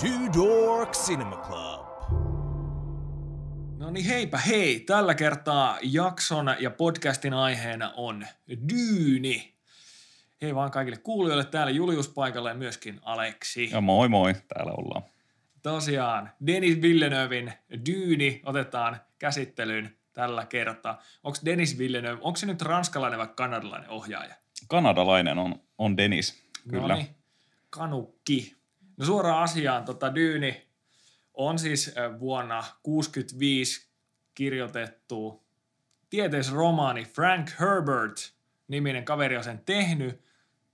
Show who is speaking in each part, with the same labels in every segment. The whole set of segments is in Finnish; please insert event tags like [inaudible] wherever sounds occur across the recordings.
Speaker 1: Two Dork Cinema Club.
Speaker 2: No niin heipä hei, tällä kertaa jakson ja podcastin aiheena on Dyyni. Hei vaan kaikille kuulijoille, täällä Julius paikalla ja myöskin Aleksi.
Speaker 3: Ja moi moi, täällä ollaan.
Speaker 2: Tosiaan, Denis Villeneuvein Dyyni otetaan käsittelyyn tällä kertaa. Onko Denis Villeneuve, onko se nyt ranskalainen vai kanadalainen ohjaaja?
Speaker 3: Kanadalainen on, on Denis, kyllä.
Speaker 2: No niin, kanukki. No suoraan asiaan, tota Dyyni on siis vuonna 1965 kirjoitettu tieteisromaani Frank Herbert niminen kaveri on sen tehnyt.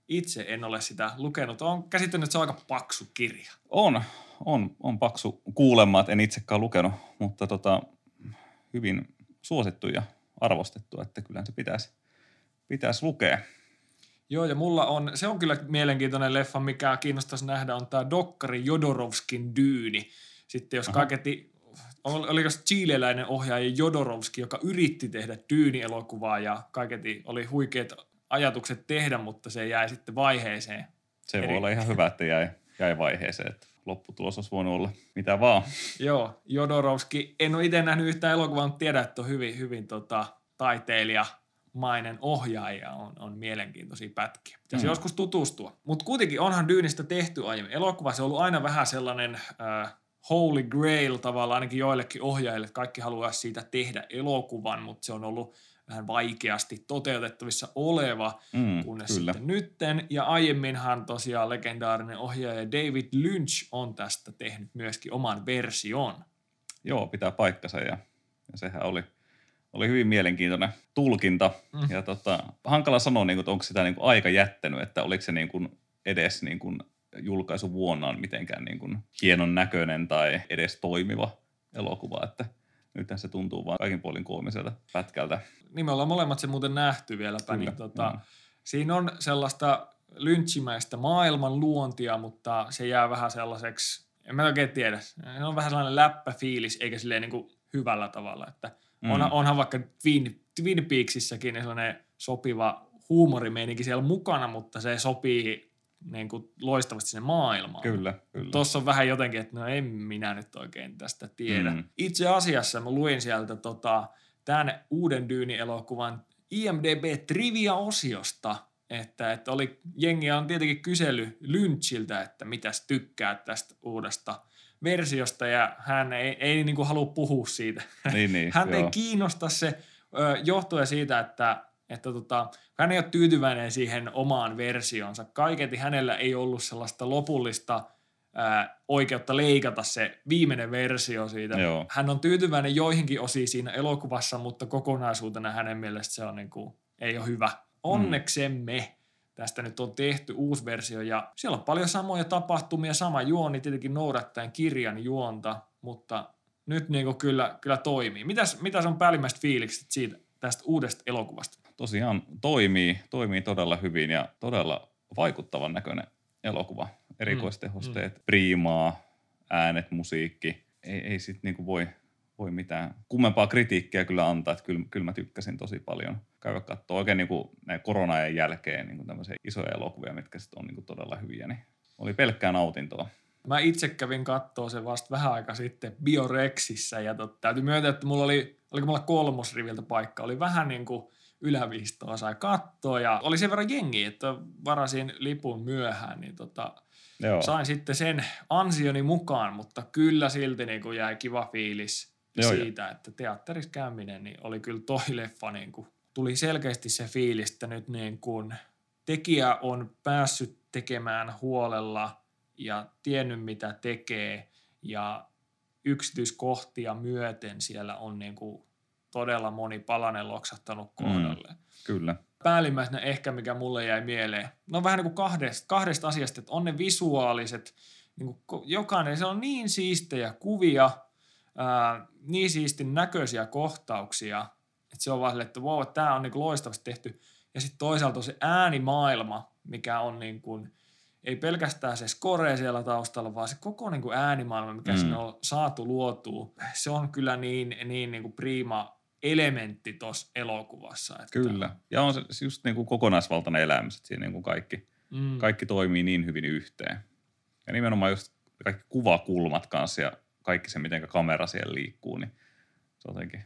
Speaker 2: Itse en ole sitä lukenut. Olen käsittänyt, että se on aika paksu kirja.
Speaker 3: On, on, on paksu kuulemma, en itsekään lukenut, mutta tota, hyvin suosittu ja arvostettu, että kyllä se pitäisi, pitäisi lukea.
Speaker 2: Joo, ja mulla on, se on kyllä mielenkiintoinen leffa, mikä kiinnostaisi nähdä, on tämä Dokkari Jodorovskin dyyni. Sitten jos kaiketi, oliko se chileläinen ohjaaja Jodorovski, joka yritti tehdä dyyni-elokuvaa ja kaiketi oli huikeat ajatukset tehdä, mutta se jäi sitten vaiheeseen.
Speaker 3: Se
Speaker 2: Eri-
Speaker 3: voi olla ihan hyvä, että jäi, jäi vaiheeseen, että lopputulos olisi voinut olla mitä vaan.
Speaker 2: Joo, Jodorovski, en ole itse nähnyt yhtään elokuvaa, mutta tiedän, että on hyvin, hyvin tota, taiteilijamainen ohjaaja, on, on mielenkiintoisia pätkiä. Pitäisi. Mm. joskus tutustua. Mutta kuitenkin onhan Dyynistä tehty aiemmin. Elokuva se on ollut aina vähän sellainen äh, holy grail tavalla ainakin joillekin ohjaajille, että kaikki haluaa siitä tehdä elokuvan, mutta se on ollut vähän vaikeasti toteutettavissa oleva,
Speaker 3: Mm,
Speaker 2: kunnes
Speaker 3: kyllä.
Speaker 2: sitten nytten. Ja aiemminhan tosiaan legendaarinen ohjaaja David Lynch on tästä tehnyt myöskin oman version.
Speaker 3: Joo, pitää paikkansa ja, ja sehän oli, oli hyvin mielenkiintoinen tulkinta.
Speaker 2: Mm.
Speaker 3: Ja tota, hankala sanoa, niin kuin, että onko sitä niin kuin aika jättänyt, että oliko se niin kuin edes niin kuin julkaisu vuonnaan mitenkään niin kuin hienon näköinen tai edes toimiva elokuva, että nythän se tuntuu vaan kaikin puolin koomiselta pätkältä.
Speaker 2: Niin me ollaan molemmat se muuten nähty vieläpä,
Speaker 3: Kyllä,
Speaker 2: niin tota,
Speaker 3: joo.
Speaker 2: siinä on sellaista lynchimäistä maailman luontia, mutta se jää vähän sellaiseksi, en mä oikein tiedä, se on vähän sellainen läppäfiilis, eikä silleen niin kuin hyvällä tavalla, että mm. Onhan, onhan vaikka Twin, Twin Peaksissäkin sellainen sopiva huumorimeininki siellä mukana, mutta se sopii niin kuin loistavasti sinne maailmaan.
Speaker 3: Kyllä, kyllä.
Speaker 2: Tuossa on vähän jotenkin, että no en minä nyt oikein tästä tiedä. Mm. Itse asiassa mä luin sieltä tota, tämän uuden Dyyni-elokuvan IMDB-trivia-osiosta, että, että oli, jengi on tietenkin kysely Lynchiltä, että mitäs tykkää tästä uudesta versiosta, ja hän ei, ei niin kuin halua puhua siitä.
Speaker 3: Niin, niin, [laughs]
Speaker 2: Hän ei kiinnosta se johtuen siitä, että, että tota, hän ei ole tyytyväinen siihen omaan versionsa. Kaiketi hänellä ei ollut sellaista lopullista ää, oikeutta leikata se viimeinen versio siitä.
Speaker 3: Joo.
Speaker 2: Hän on tyytyväinen joihinkin osiin siinä elokuvassa, mutta kokonaisuutena hänen mielestä se on niin kuin, ei ole hyvä. Onneksemme tästä nyt on tehty uusi versio ja siellä on paljon samoja tapahtumia, sama juoni tietenkin noudattaen kirjan juonta, mutta nyt niin kuin kyllä, kyllä toimii. Mitäs, mitäs on päällimmäiset fiilikset siitä tästä uudesta elokuvasta?
Speaker 3: Tosiaan toimii, toimii todella hyvin ja todella vaikuttavan näköinen elokuva. Erikoistehosteet, mm. priimaa, äänet, musiikki. Ei, ei sit niinku voi, voi mitään kummempaa kritiikkiä kyllä antaa, että kyllä, kyllä mä tykkäsin tosi paljon käydä katsoa oikein niinku näin korona-ajan jälkeen niinku tämmöisiä isoja elokuvia, mitkä sit on niinku todella hyviä, niin oli pelkkää nautintoa.
Speaker 2: Mä itse kävin kattoo se vasta vähän aika sitten Biorexissä ja tot, täytyy myöntää, että mulla oli, oliko mulla kolmosriviltä paikka, oli vähän niin kuin yläviistoa sai katsoa ja oli sen verran jengi, että varasin lipun myöhään, niin tota,
Speaker 3: Joo,
Speaker 2: sain sitten sen ansioni mukaan, mutta kyllä silti niin kuin jäi kiva fiilis
Speaker 3: Joo,
Speaker 2: siitä, että teatterissa käyminen niin oli kyllä toi leffa, niin kuin, tuli selkeästi se fiilis, että nyt niin kuin tekijä on päässyt tekemään huolella ja tiennyt mitä tekee ja yksityiskohtia myöten siellä on niin kuin todella moni palanen loksahtanut kohdalle.
Speaker 3: kyllä.
Speaker 2: Päällimmäisenä ehkä, mikä mulle jäi mieleen, no vähän niin kuin kahdesta, kahdesta asiasta, että on ne visuaaliset, niin kuin jokainen, se on niin siistejä kuvia, ää, niin siistin näköisiä kohtauksia, että se on vaan silleen, että wow, tämä on niin kuin loistavasti tehty. Ja sitten toisaalta on se äänimaailma, mikä on niin kuin, ei pelkästään se score siellä taustalla, vaan se koko niin kuin äänimaailma, mikä mm. Sinne on saatu luotua, se on kyllä niin, niin, niin kuin prima elementti tuossa elokuvassa. Että,
Speaker 3: Kyllä. Ja on se se just niin kuin kokonaisvaltainen elämys, että siinä niin kuin kaikki,
Speaker 2: Mm.
Speaker 3: kaikki toimii niin hyvin yhteen. Ja nimenomaan just kaikki kuvakulmat kanssa ja kaikki se, miten kamera siellä liikkuu, niin se on jotenkin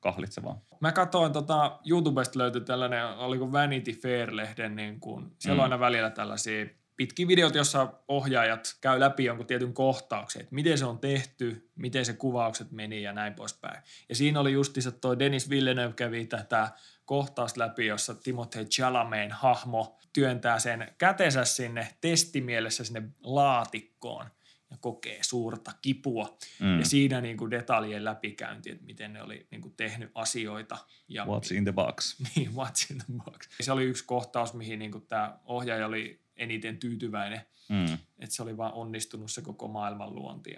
Speaker 3: kahlitsevaa.
Speaker 2: Mä katsoin, tota, YouTubesta löytyi tällainen, oliko Vanity Fair-lehden, niin kun, siellä mm. on aina välillä tällaisia pitkiä videoita, jossa ohjaajat käy läpi jonkun tietyn kohtauksen, että miten se on tehty, miten se kuvaukset meni ja näin poispäin. Ja siinä oli justiinsa toi Dennis Villeneuve kävi tätä kohtausta läpi, jossa Timothée Chalamet hahmo työntää sen kätensä sinne testimielessä sinne laatikkoon ja kokee suurta kipua. Mm. Ja siinä niin kuin detaljien läpikäynti, että miten ne oli niin kuin tehnyt asioita. Ja
Speaker 3: what's in the box. [laughs]
Speaker 2: Niin, what's in the box. Se oli yksi kohtaus, mihin niin kuin tämä ohjaaja oli eniten tyytyväinen, mm. että se oli vaan onnistunut se koko maailman luonti.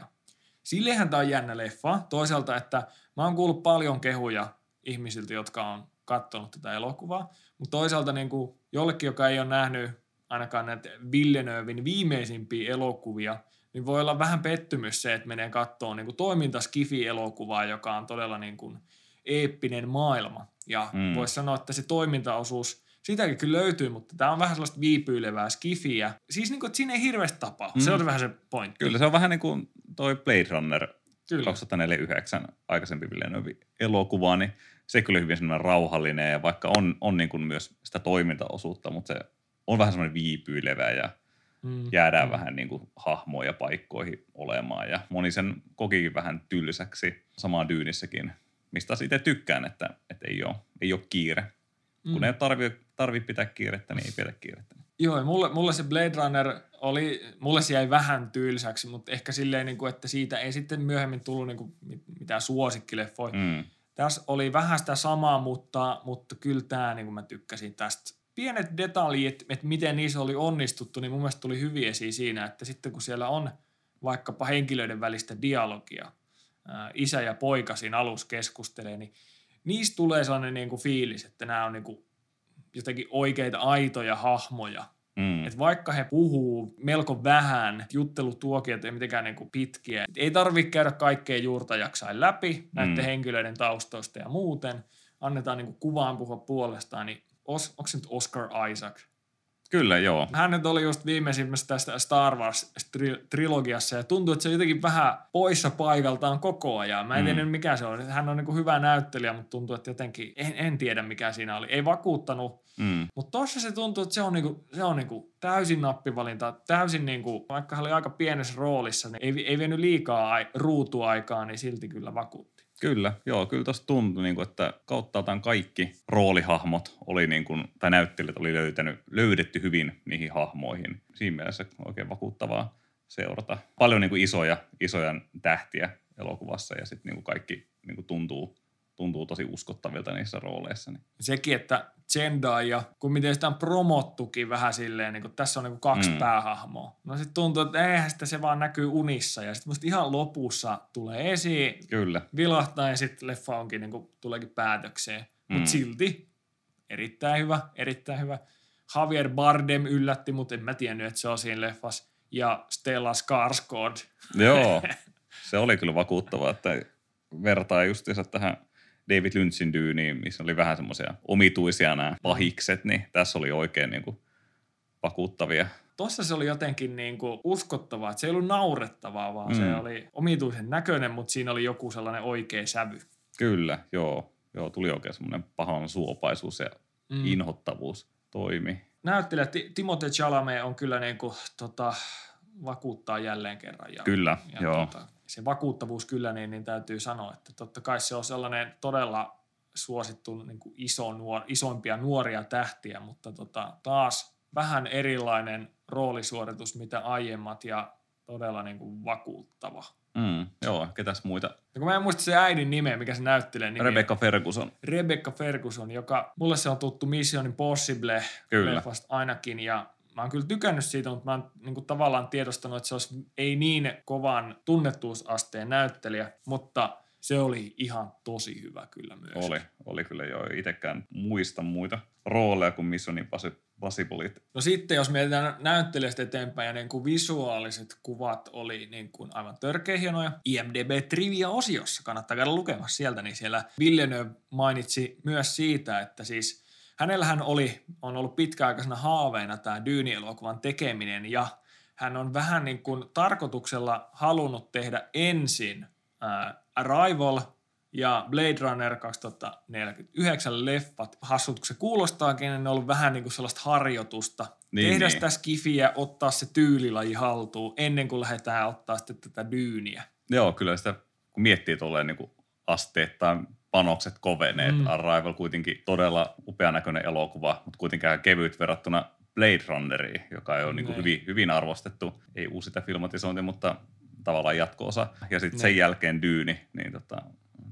Speaker 2: Sillehän tämä on jännä leffa. Toisaalta, että mä oon kuullut paljon kehuja ihmisiltä, jotka on katsonut tätä elokuvaa, mutta toisaalta niin kuin jollekin, joka ei ole nähnyt ainakaan näitä Villeneuvein viimeisimpiä elokuvia, niin voi olla vähän pettymys se, että menee kattoon niin toimintaskifi-elokuvaa, joka on todella niin kuin eeppinen maailma. Ja mm. voisi sanoa, että se toimintaosuus, sitäkin kyllä löytyy, mutta tämä on vähän sellaista viipyilevää skifiä. Siis niin kuin, että siinä ei hirveästi tapaa. Mm. Se on vähän se pointti.
Speaker 3: Kyllä, se on vähän niin kuin toi Blade Runner kyllä. 2049 aikaisempi elokuva, niin se kyllä hyvin semmoinen rauhallinen ja vaikka on, on niin kuin myös sitä toimintaosuutta, mutta se on vähän semmoinen viipyilevä ja mm. jäädään mm. vähän niin kuin hahmoja ja paikkoihin olemaan ja moni sen kokikin vähän tylsäksi samaan dyynissäkin, mistä sitten tykkään, että, että ei, ole, ei ole kiire. Mm. Kun ei tarvi, tarvi pitää kiirettä, niin ei pidä kiirettä.
Speaker 2: Joo, mulle, mulle se Blade Runner oli, mulle se jäi vähän tylsäksi, mutta ehkä silleen, niin kuin, että siitä ei sitten myöhemmin tullut niin kuin, mitään suosikkileffoja. Mm tässä oli vähän sitä samaa, mutta, mutta kyllä tämä, niin kuin mä tykkäsin tästä. Pienet detaljit, että miten niissä oli onnistuttu, niin mun mielestä tuli hyvin esiin siinä, että sitten kun siellä on vaikkapa henkilöiden välistä dialogia, isä ja poika siinä alussa keskustelee, niin niistä tulee sellainen niin kuin fiilis, että nämä on niin kuin jotenkin oikeita aitoja hahmoja, Mm. Et vaikka he puhuu melko vähän, juttelutuokiot ei mitenkään niinku pitkiä, ei tarvitse käydä kaikkea juurta jaksain läpi näiden mm. henkilöiden taustoista ja muuten, annetaan niinku kuvaan puhua puolestaan, niin os, onko se nyt Oscar Isaac?
Speaker 3: Kyllä, joo.
Speaker 2: Hän nyt oli just viimeisimmässä tästä Star Wars-trilogiassa ja tuntuu, että se on jotenkin vähän poissa paikaltaan koko ajan. Mä en mm. tiedä, mikä se on. Hän on niin kuin hyvä näyttelijä, mutta tuntuu, että jotenkin, en, en tiedä mikä siinä oli. Ei vakuuttanut, mm. mutta tossa se tuntuu, että se on, niinku, se on niinku täysin nappivalinta. Täysin, niinku, vaikka hän oli aika pienessä roolissa, niin ei, ei vienyt liikaa ruutuaikaa, niin silti kyllä vakuutti.
Speaker 3: Kyllä, joo, kyllä tuosta tuntui, niin kuin, että kautta kaikki roolihahmot oli niin kuin, tai näyttelijät oli löytänyt, löydetty hyvin niihin hahmoihin. Siinä mielessä oikein vakuuttavaa seurata. Paljon niin kuin isoja, isoja tähtiä elokuvassa ja sitten niin kuin kaikki niin kuin tuntuu tuntuu tosi uskottavilta niissä rooleissa. Niin.
Speaker 2: Sekin, että Zendaya, kun miten sitä on promottukin vähän silleen, niin kun tässä on niin kaksi mm. päähahmoa. No sitten tuntuu, että eihän sitä se vaan näkyy unissa. Ja sitten musta ihan lopussa tulee esiin,
Speaker 3: Kyllä.
Speaker 2: vilahtaa ja sitten leffa onkin niin kuin, tuleekin päätökseen. Mm. Mutta silti erittäin hyvä, erittäin hyvä. Javier Bardem yllätti, mutta en mä tiennyt, että se on siinä leffassa. Ja Stella Skarsgård.
Speaker 3: Joo, [laughs] se oli kyllä vakuuttava, että vertaa justiinsa tähän David Lynchin dyyniin, missä oli vähän semmoisia omituisia nämä pahikset, niin tässä oli oikein niin kuin vakuuttavia.
Speaker 2: Tuossa se oli jotenkin niin kuin uskottavaa, että se ei ollut naurettavaa, vaan mm. se oli omituisen näköinen, mutta siinä oli joku sellainen oikea sävy.
Speaker 3: Kyllä, joo. Joo, tuli oikein semmoinen pahan suopaisuus ja mm. inhottavuus toimi.
Speaker 2: Näyttelijä Timothée Chalamet on kyllä niin kuin, tota, vakuuttaa jälleen kerran. Ja,
Speaker 3: kyllä, ja joo. Tota,
Speaker 2: se vakuuttavuus kyllä, niin, niin täytyy sanoa, että totta kai se on sellainen todella suosittu niin kuin iso nuor, isoimpia nuoria tähtiä, mutta tota, taas vähän erilainen roolisuoritus mitä aiemmat ja todella niin kuin vakuuttava.
Speaker 3: Mm, joo, ketäs muita?
Speaker 2: Ja kun mä en muista se äidin nimeä, mikä se näyttelee. Nimi.
Speaker 3: Rebecca Ferguson.
Speaker 2: Rebecca Ferguson, joka mulle se on tuttu Mission Impossible kyllä. ainakin. Ja mä oon kyllä tykännyt siitä, mutta mä oon niin kuin tavallaan tiedostanut, että se olisi ei niin kovan tunnettuusasteen näyttelijä, mutta se oli ihan tosi hyvä kyllä myös.
Speaker 3: Oli, oli kyllä jo itsekään muista muita rooleja kuin Mission Impossible.
Speaker 2: No sitten jos mietitään näyttelijästä eteenpäin ja niin kuin visuaaliset kuvat oli niin kuin aivan törkeä hienoja. IMDB Trivia-osiossa kannattaa käydä lukemassa sieltä, niin siellä Villeneuve mainitsi myös siitä, että siis – hänellähän oli, on ollut pitkäaikaisena haaveena tämä Dyyni-elokuvan tekeminen ja hän on vähän niin kuin tarkoituksella halunnut tehdä ensin ää, Arrival ja Blade Runner 2049 leffat. Hassut, kun se kuulostaakin, niin ne on ollut vähän niin kuin sellaista harjoitusta.
Speaker 3: Niin,
Speaker 2: Tehdä
Speaker 3: niin.
Speaker 2: sitä skifiä, ottaa se tyylilaji haltuun ennen kuin lähdetään ottaa sitten tätä dyyniä.
Speaker 3: Joo, kyllä sitä, kun miettii tolleen niin asteittain panokset koveneet.
Speaker 2: Mm.
Speaker 3: Arrival kuitenkin todella upean näköinen elokuva, mutta kuitenkin kevyt verrattuna Blade Runneriin, joka ei ole niin hyvin, hyvin arvostettu. Ei uusi sitä filmatisointi, mutta tavallaan jatko-osa. Ja sitten sen
Speaker 2: Niin.
Speaker 3: jälkeen Dyyni, niin tota,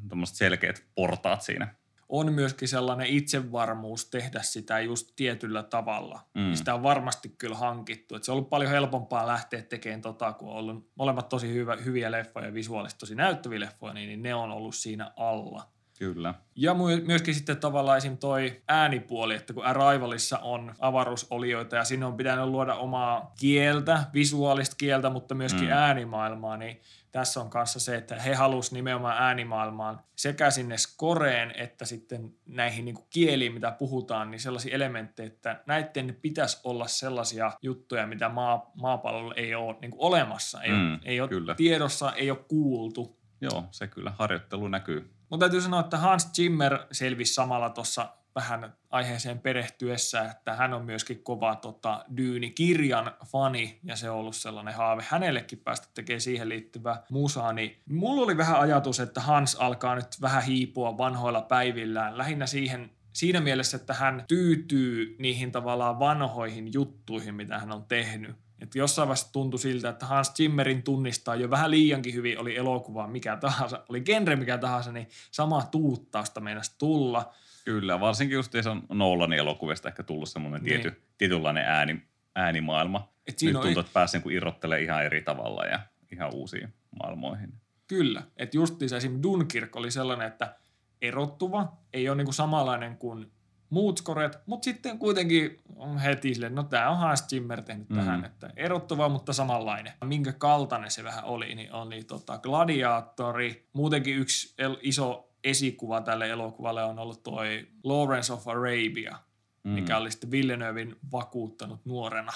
Speaker 3: tuommoiset selkeät portaat siinä.
Speaker 2: On myöskin sellainen itsevarmuus tehdä sitä just tietyllä tavalla. Mm. Sitä on varmasti kyllä hankittu. Et se on ollut paljon helpompaa lähteä tekemään tota, kun on ollut molemmat tosi hyvä, hyviä leffoja ja visuaalisesti tosi näyttäviä leffoja, niin, niin ne on ollut siinä alla.
Speaker 3: Kyllä.
Speaker 2: Ja my- myöskin sitten tavallaan esim. toi äänipuoli, että kun Arrivalissa on avaruusolioita ja sinne on pitänyt luoda omaa kieltä, visuaalista kieltä, mutta myöskin
Speaker 3: Mm.
Speaker 2: mm. äänimaailmaa, niin tässä on kanssa se, että he halusivat nimenomaan äänimaailmaan sekä sinne skoreen että sitten näihin niin kieliin, mitä puhutaan, niin sellaisia elementtejä, että näiden pitäisi olla sellaisia juttuja, mitä maa, maapallolla ei ole niin olemassa, ei,
Speaker 3: Mm,
Speaker 2: ole, ei ole
Speaker 3: kyllä.
Speaker 2: tiedossa, ei ole kuultu.
Speaker 3: Joo, se kyllä harjoittelu näkyy.
Speaker 2: Mutta täytyy sanoa, että Hans Zimmer selvisi samalla tuossa vähän aiheeseen perehtyessä, että hän on myöskin kova tota, Dyyni-kirjan fani, ja se on ollut sellainen haave hänellekin päästä tekemään siihen liittyvää musaa, niin mulla oli vähän ajatus, että Hans alkaa nyt vähän hiipua vanhoilla päivillään, lähinnä siihen Siinä mielessä, että hän tyytyy niihin tavallaan vanhoihin juttuihin, mitä hän on tehnyt. Että jossain vaiheessa tuntui siltä, että Hans Zimmerin tunnistaa jo vähän liiankin hyvin, oli elokuva mikä tahansa, oli genre mikä tahansa, niin sama tuuttausta meinasi tulla.
Speaker 3: Kyllä, varsinkin just Nolanin elokuvista ehkä tullut semmoinen
Speaker 2: Niin.
Speaker 3: tiety, tietynlainen ääni, äänimaailma.
Speaker 2: Et
Speaker 3: Nyt
Speaker 2: siinä on,
Speaker 3: tuntuu, että pääsi niin irrottelemaan ihan eri tavalla ja ihan uusiin maailmoihin.
Speaker 2: Kyllä, että justiinsa esim. Dunkirk oli sellainen, että erottuva, ei ole niinku samanlainen kuin muut skoret, mutta sitten kuitenkin on heti silleen, no tämä on Hans Zimmer tehnyt
Speaker 3: Mm.
Speaker 2: tähän, että erottuva, mutta samanlainen. Minkä kaltainen se vähän oli, niin oli tota Gladiatori, muutenkin yksi el- iso esikuva tälle elokuvalle on ollut toi Lawrence of Arabia,
Speaker 3: Mm.
Speaker 2: mikä oli sitten Villeneuvein vakuuttanut nuorena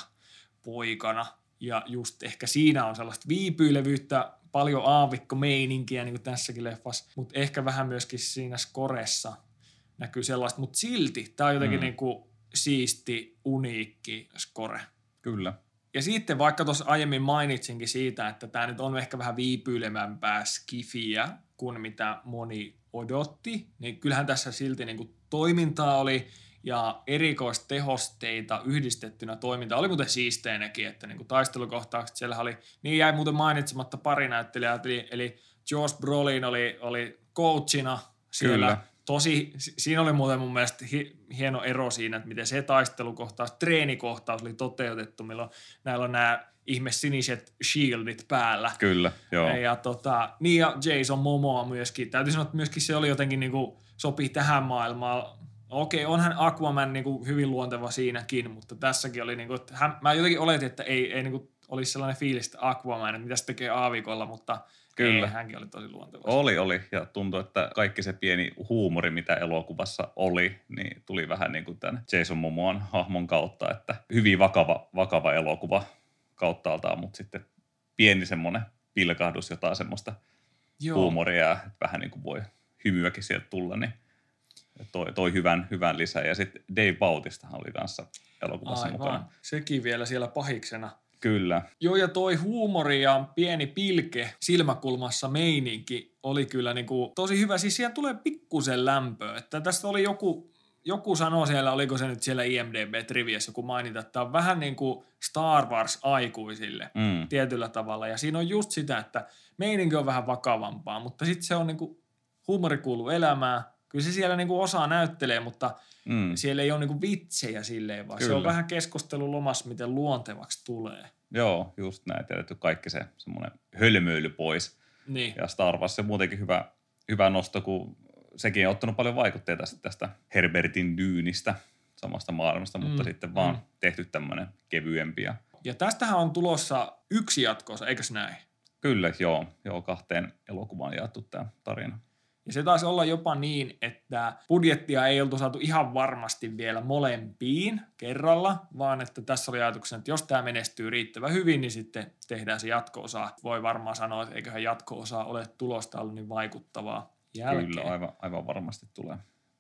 Speaker 2: poikana. Ja just ehkä siinä on sellaista viipyilevyyttä, paljon aavikkomeininkiä niin kuin tässäkin leffassa, mutta ehkä vähän myöskin siinä skoressa näkyy sellaista, mutta silti tämä on jotenkin
Speaker 3: Mm.
Speaker 2: niin kuin siisti, uniikki skore.
Speaker 3: Kyllä.
Speaker 2: Ja sitten vaikka tuossa aiemmin mainitsinkin siitä, että tämä nyt on ehkä vähän viipyilemämpää skifiä kuin mitä moni odotti, niin kyllähän tässä silti niin kuin toimintaa oli ja erikoistehosteita yhdistettynä toimintaa. Oli muuten siisteenäkin, että niin kuin taistelukohtaukset siellä oli, niin jäi muuten mainitsematta pari näyttelijää, eli, eli Josh Brolin oli, oli coachina siellä.
Speaker 3: Kyllä.
Speaker 2: Tosi, si- siinä oli muuten mun mielestä hi, hieno ero siinä, että miten se taistelukohtaus, treenikohtaus oli toteutettu, milloin näillä on nämä ihme siniset shieldit päällä.
Speaker 3: Kyllä, joo.
Speaker 2: Ja, tota, niin ja Jason Momoa myöskin. Täytyy sanoa, että myöskin se oli jotenkin niinku, sopii tähän maailmaan. Okei, onhan Aquaman niinku hyvin luonteva siinäkin, mutta tässäkin oli niinku, että hän, mä jotenkin oletin, että ei, ei niinku olisi sellainen fiilis, että Aquaman, että mitä se tekee aavikolla, mutta
Speaker 3: Kyllä.
Speaker 2: ei, hänkin oli tosi luonteva.
Speaker 3: Oli, oli. Ja tuntui, että kaikki se pieni huumori, mitä elokuvassa oli, niin tuli vähän niin kuin tämän Jason Momoan hahmon kautta, että hyvin vakava, vakava elokuva kauttaaltaan, mutta sitten pieni semmoinen pilkahdus, jotain semmoista
Speaker 2: Joo.
Speaker 3: huumoria, että vähän niin kuin voi hymyäkin sieltä tulla, niin toi, toi hyvän, hyvän lisää. Ja sitten Dave Bautistahan oli kanssa elokuvassa
Speaker 2: Aivan.
Speaker 3: mukana.
Speaker 2: Sekin vielä siellä pahiksena.
Speaker 3: Kyllä,
Speaker 2: Joo, ja toi huumori ja pieni pilke silmäkulmassa meininki oli kyllä niinku tosi hyvä. Siis siihen tulee pikkusen lämpöä. Että tästä oli joku, joku sanoi siellä, oliko se nyt siellä IMDB-triviassa, joku mainita, että tämä on vähän niin kuin Star Wars aikuisille
Speaker 3: mm,
Speaker 2: tietyllä tavalla. Ja siinä on just sitä, että meininki on vähän vakavampaa, mutta sitten se on niinku, huumori kuuluu elämään. Kyllä se siellä niinku osaa näyttelee, mutta
Speaker 3: mm.
Speaker 2: siellä ei ole niinku vitsejä silleen, vaan se on
Speaker 3: Kyllä.
Speaker 2: vähän keskustelu lomassa, miten luontevaksi tulee.
Speaker 3: Joo, just näin. Tiedetty kaikki se semmoinen hölmöily pois.
Speaker 2: Niin.
Speaker 3: Ja Star Wars on muutenkin hyvä, hyvä nosto, kun sekin on ottanut paljon vaikutteita tästä, tästä Herbertin dyynistä samasta maailmasta, mutta
Speaker 2: Mm,
Speaker 3: sitten vaan
Speaker 2: mm.
Speaker 3: tehty tämmöinen kevyempi. Ja
Speaker 2: Ja tästähän on tulossa yksi jatkoosa, eikös näin?
Speaker 3: kyllä, joo, joo, kahteen elokuvaan jaettu tämä tarina.
Speaker 2: Ja se taisi olla jopa niin, että budjettia ei oltu saatu ihan varmasti vielä molempiin kerralla, vaan että tässä oli ajatuksena, että jos tämä menestyy riittävän hyvin, niin sitten tehdään se jatko-osa. Voi varmaan sanoa, että eiköhän jatko-osa ole tulosta ollut niin vaikuttavaa jälkeen.
Speaker 3: Kyllä, aivan, aivan varmasti tulee.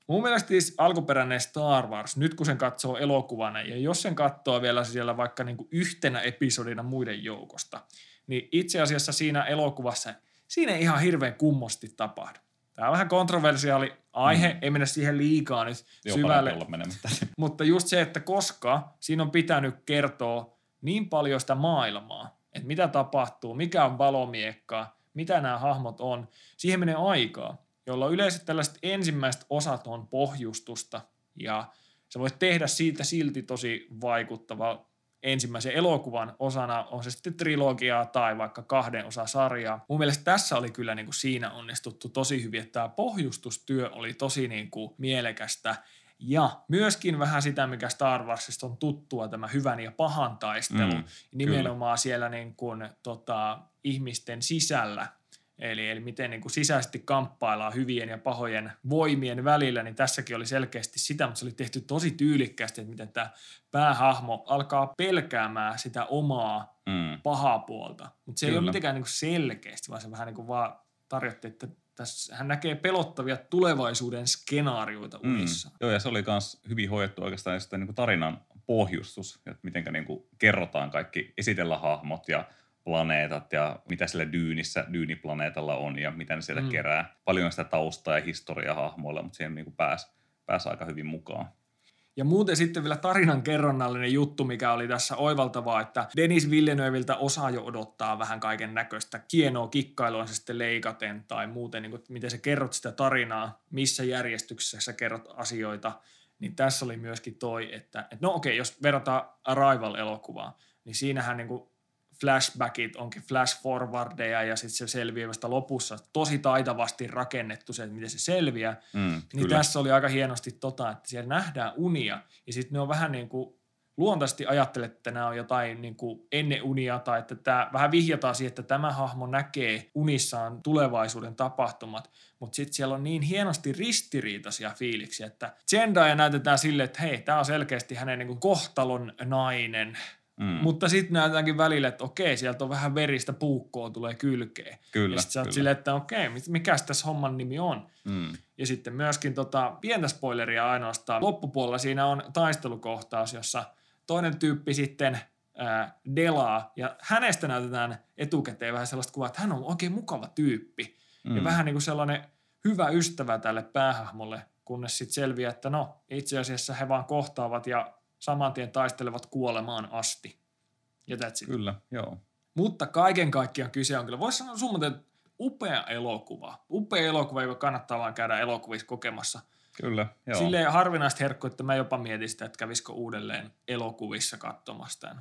Speaker 2: Mun mielestä siis alkuperäinen Star Wars, nyt kun sen katsoo elokuvana, ja jos sen katsoo vielä siellä vaikka niin kuin yhtenä episodina muiden joukosta, niin itse asiassa siinä elokuvassa, siinä ei ihan hirveän kummosti tapahdu. Tämä on vähän kontroversiaali aihe, mm. ei mennä siihen liikaa nyt
Speaker 3: Joo,
Speaker 2: syvälle. [laughs] Mutta just se, että koska siinä on pitänyt kertoa niin paljon sitä maailmaa, että mitä tapahtuu, mikä on valomiekka, mitä nämä hahmot on, siihen menee aikaa, jolloin yleensä tällaiset ensimmäiset osat on pohjustusta ja sä voit tehdä siitä silti tosi vaikuttava ensimmäisen elokuvan osana, on se sitten trilogiaa tai vaikka kahden osa sarjaa. Mun mielestä tässä oli kyllä niin kuin siinä onnistuttu tosi hyvin, että tämä pohjustustyö oli tosi niin kuin mielekästä ja myöskin vähän sitä, mikä Star Warsista on tuttua, tämä hyvän ja pahan taistelu.
Speaker 3: Mm,
Speaker 2: nimenomaan kyllä. siellä niin kuin, tota, ihmisten sisällä Eli, eli miten niin kuin sisäisesti kamppaillaan hyvien ja pahojen voimien välillä, niin tässäkin oli selkeästi sitä, mutta se oli tehty tosi tyylikkäästi, että miten tämä päähahmo alkaa pelkäämään sitä omaa mm. pahaa puolta. Mutta se Kyllä. ei ole mitenkään niin kuin selkeästi, vaan se vähän niin kuin vaan tarjotti, että tässä hän näkee pelottavia tulevaisuuden skenaarioita mm. unissa.
Speaker 3: Joo, ja se oli myös hyvin hoidettu oikeastaan sitten niin kuin tarinan pohjustus, että miten niin kuin kerrotaan kaikki, esitellä hahmot ja planeetat ja mitä sillä dyynissä, dyyniplaneetalla on ja mitä ne sieltä mm. kerää. Paljon sitä taustaa ja historiaa hahmoilla, mutta siihen niin pääsi pääs aika hyvin mukaan.
Speaker 2: Ja muuten sitten vielä tarinan kerronnallinen juttu, mikä oli tässä oivaltavaa, että Denis Villeneuviltä osaa jo odottaa vähän kaiken näköistä kienoa kikkailua se sitten leikaten tai muuten, niin kuin, miten sä kerrot sitä tarinaa, missä järjestyksessä sä kerrot asioita, niin tässä oli myöskin toi, että, että no okei, jos verrataan Arrival-elokuvaan, niin siinähän niin kuin flashbackit onkin flash forwardeja ja sitten se selviää vasta lopussa tosi taitavasti rakennettu se, että miten se selviää. Mm, niin kyllä. tässä oli aika hienosti tota, että siellä nähdään unia ja sitten ne on vähän niin kuin luontaisesti ajattelet, että nämä on jotain niin kuin ennen unia tai että tämä vähän vihjataan siihen, että tämä hahmo näkee unissaan tulevaisuuden tapahtumat, mutta sitten siellä on niin hienosti ristiriitaisia fiiliksiä, että Zendaya näytetään silleen, että hei, tämä on selkeästi hänen niin kuin kohtalon nainen, Mm. Mutta sitten näytäänkin välillä, että okei, sieltä on vähän veristä puukkoa tulee kylkeen.
Speaker 3: Kyllä,
Speaker 2: ja sitten sä oot silleen, että okei, mikä tässä homman nimi on. Mm. Ja sitten myöskin tota, pientä spoileria ainoastaan. Loppupuolella siinä on taistelukohtaus, jossa toinen tyyppi sitten ää, delaa, ja hänestä näytetään etukäteen vähän sellaista kuvaa, että hän on oikein mukava tyyppi. Mm. Ja vähän niin kuin sellainen hyvä ystävä tälle päähahmolle, kunnes sitten selviää, että no, itse asiassa he vaan kohtaavat ja saman tien taistelevat kuolemaan asti. Ja that's it.
Speaker 3: Kyllä, joo.
Speaker 2: Mutta kaiken kaikkiaan kyse on kyllä, voisi sanoa sun upea elokuva. Upea elokuva, joka kannattaa vaan käydä elokuvissa kokemassa.
Speaker 3: Kyllä, joo.
Speaker 2: Silleen harvinaista herkku, että mä jopa mietin sitä, että kävisikö uudelleen elokuvissa katsomassa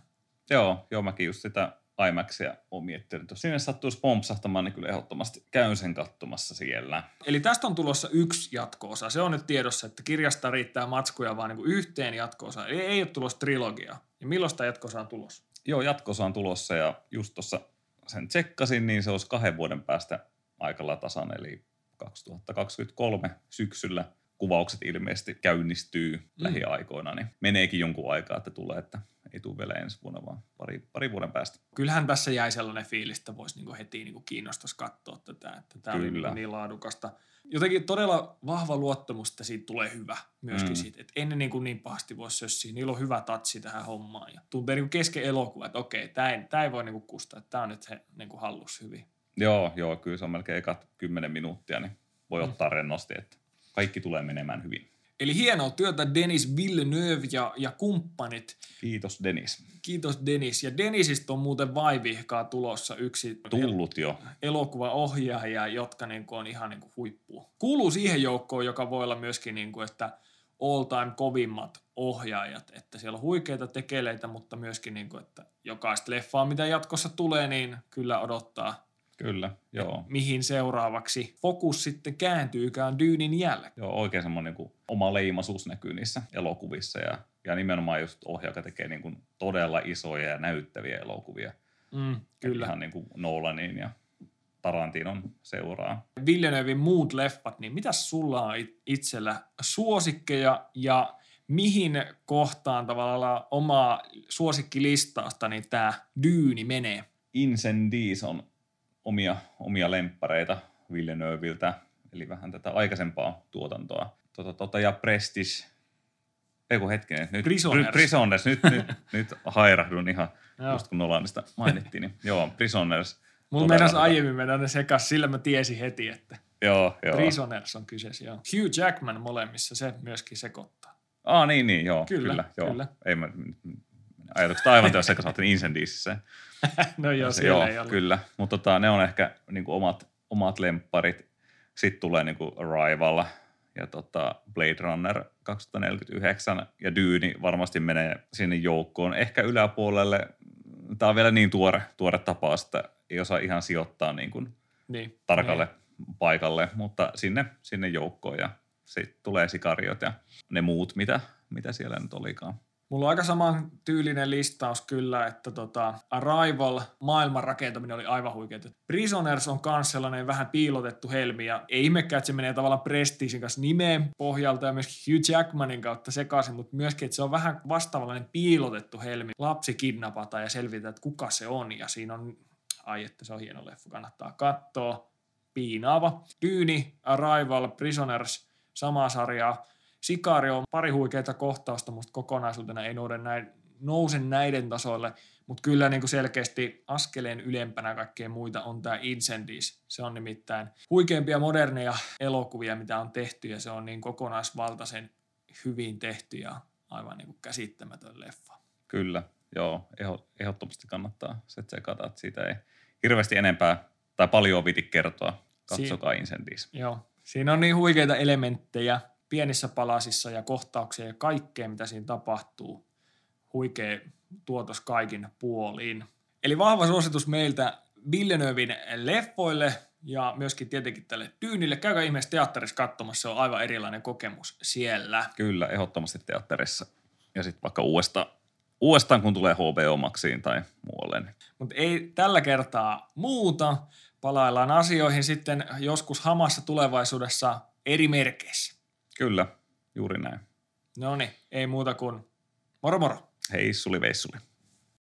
Speaker 3: Joo, joo, mäkin just sitä IMAXia on miettinyt. Jos sinne sattuisi pompsahtamaan, niin kyllä ehdottomasti käyn sen katsomassa siellä.
Speaker 2: Eli tästä on tulossa yksi jatko-osa. Se on nyt tiedossa, että kirjasta riittää matskuja vaan niin yhteen jatko Ei, ei ole tulossa trilogia. Ja milloin tämä jatko on tulossa?
Speaker 3: Joo, jatko on tulossa ja just tuossa sen tsekkasin, niin se olisi kahden vuoden päästä aikalla tasan, eli 2023 syksyllä kuvaukset ilmeisesti käynnistyy mm. lähiaikoina, niin meneekin jonkun aikaa, että tulee, että ei tule vielä ensi vuonna, vaan pari, pari vuoden päästä.
Speaker 2: Kyllähän tässä jäi sellainen fiilis, että voisi niinku heti niinku kiinnostaisi katsoa tätä, että tämä oli niinku niin laadukasta. Jotenkin todella vahva luottamus, että siitä tulee hyvä myöskin mm. siitä, että ennen niin, kuin niin pahasti voisi sössiä. Niillä on hyvä tatsi tähän hommaan ja tuntee niin kesken elokuva, että okei, tämä ei, ei voi niin kuin kustaa, että tämä on nyt he, niin kuin hallus hyvin.
Speaker 3: Joo, joo, kyllä se on melkein ekat kymmenen minuuttia, niin voi mm. ottaa rennosti, että kaikki tulee menemään hyvin.
Speaker 2: Eli hienoa työtä Denis Villeneuve ja, ja kumppanit.
Speaker 3: Kiitos Denis.
Speaker 2: Kiitos Denis. Ja Denisistä on muuten vaivihkaa tulossa yksi
Speaker 3: Tullut jo.
Speaker 2: elokuvaohjaaja, jotka niin kuin on ihan niin kuin huippu. Kuuluu siihen joukkoon, joka voi olla myöskin, niin kuin, että all time kovimmat ohjaajat. Että siellä on huikeita tekeleitä, mutta myöskin, niin kuin, että jokaista leffaa, mitä jatkossa tulee, niin kyllä odottaa
Speaker 3: Kyllä, joo.
Speaker 2: Mihin seuraavaksi fokus sitten kääntyykään Dyynin jälkeen.
Speaker 3: Joo, oikein semmoinen niin oma leimaisuus näkyy niissä elokuvissa ja, ja nimenomaan just ohjaaja tekee niin kuin todella isoja ja näyttäviä elokuvia.
Speaker 2: Mm, kyllä.
Speaker 3: ihan niin kuin Nolanin ja Tarantinon seuraa.
Speaker 2: Villeneuvein muut leffat, niin mitä sulla on it- itsellä suosikkeja ja mihin kohtaan tavallaan omaa suosikkilistausta niin tämä Dyyni menee?
Speaker 3: Incendies on omia, omia lemppareita Villeneuviltä, eli vähän tätä aikaisempaa tuotantoa. Tota, tota, ja Prestige, ei kun hetkinen, nyt,
Speaker 2: Prisoners.
Speaker 3: Prisoners, nyt, nyt, [laughs] nyt hairahdun ihan,
Speaker 2: Joo.
Speaker 3: just kun Nolanista mainittiin, niin joo, Prisoners.
Speaker 2: Mulla meinas aiemmin mennä ne sekas, sillä mä tiesin heti, että
Speaker 3: Joo, joo.
Speaker 2: Prisoners on kyseessä. Joo. Hugh Jackman molemmissa, se myöskin sekoittaa.
Speaker 3: Ah, niin, niin, joo.
Speaker 2: Kyllä,
Speaker 3: Kyllä, joo.
Speaker 2: kyllä.
Speaker 3: Ei mä, ajatukset aivan teossa sekaisin, ajattelin Incendiesissä. [laughs]
Speaker 2: no joo,
Speaker 3: Se-
Speaker 2: siellä
Speaker 3: joo,
Speaker 2: ei ollut.
Speaker 3: kyllä. Mutta tota, ne on ehkä niin kuin omat, omat lempparit. Sitten tulee niin kuin Arrival ja tota Blade Runner 2049 ja Dyyni varmasti menee sinne joukkoon. Ehkä yläpuolelle, tämä on vielä niin tuore, tuore tapaus, että ei osaa ihan sijoittaa niin kuin
Speaker 2: Niin.
Speaker 3: tarkalle paikalle, mutta sinne, sinne joukkoon ja sitten tulee sikariot ja ne muut, mitä, mitä siellä nyt olikaan.
Speaker 2: Mulla on aika saman tyylinen listaus kyllä, että tota, Arrival, maailman rakentaminen oli aivan huikeeta. Prisoners on myös sellainen vähän piilotettu helmi, ja ei ihmekään, että se menee tavallaan Prestigein kanssa nimeen pohjalta ja myöskin Hugh Jackmanin kautta sekaisin, mutta myöskin, että se on vähän vastaavanlainen piilotettu helmi. Lapsi kidnapataan ja selvitetään, että kuka se on, ja siinä on, ai että se on hieno leffu, kannattaa katsoa. Piinaava. Dyyni, Arrival, Prisoners, samaa sarjaa. Sikari on pari huikeita kohtausta, musta kokonaisuutena ei nouse, näin, nouse näiden tasoille, mutta kyllä niin kuin selkeästi askeleen ylempänä kaikkea muita on tämä Incendies. Se on nimittäin huikeimpia moderneja elokuvia, mitä on tehty ja se on niin kokonaisvaltaisen hyvin tehty ja aivan niin kuin käsittämätön leffa.
Speaker 3: Kyllä, joo, ehdottomasti kannattaa se tsekata, että siitä ei hirveästi enempää tai paljon viti kertoa. Katsokaa Incendies.
Speaker 2: Joo. Siinä on niin huikeita elementtejä pienissä palasissa ja kohtauksia ja kaikkea, mitä siinä tapahtuu. Huikea tuotos kaikin puolin. Eli vahva suositus meiltä Villeneuvein leffoille ja myöskin tietenkin tälle tyynille. Käykää ihmeessä teatterissa katsomassa, se on aivan erilainen kokemus siellä.
Speaker 3: Kyllä, ehdottomasti teatterissa. Ja sitten vaikka uudestaan, uudestaan, kun tulee HBO Maxiin tai muualle. Niin
Speaker 2: Mutta ei tällä kertaa muuta. Palaillaan asioihin sitten joskus hamassa tulevaisuudessa eri merkeissä.
Speaker 3: Kyllä, juuri näin.
Speaker 2: No niin, ei muuta kuin moro moro.
Speaker 3: Hei, suli veissuli.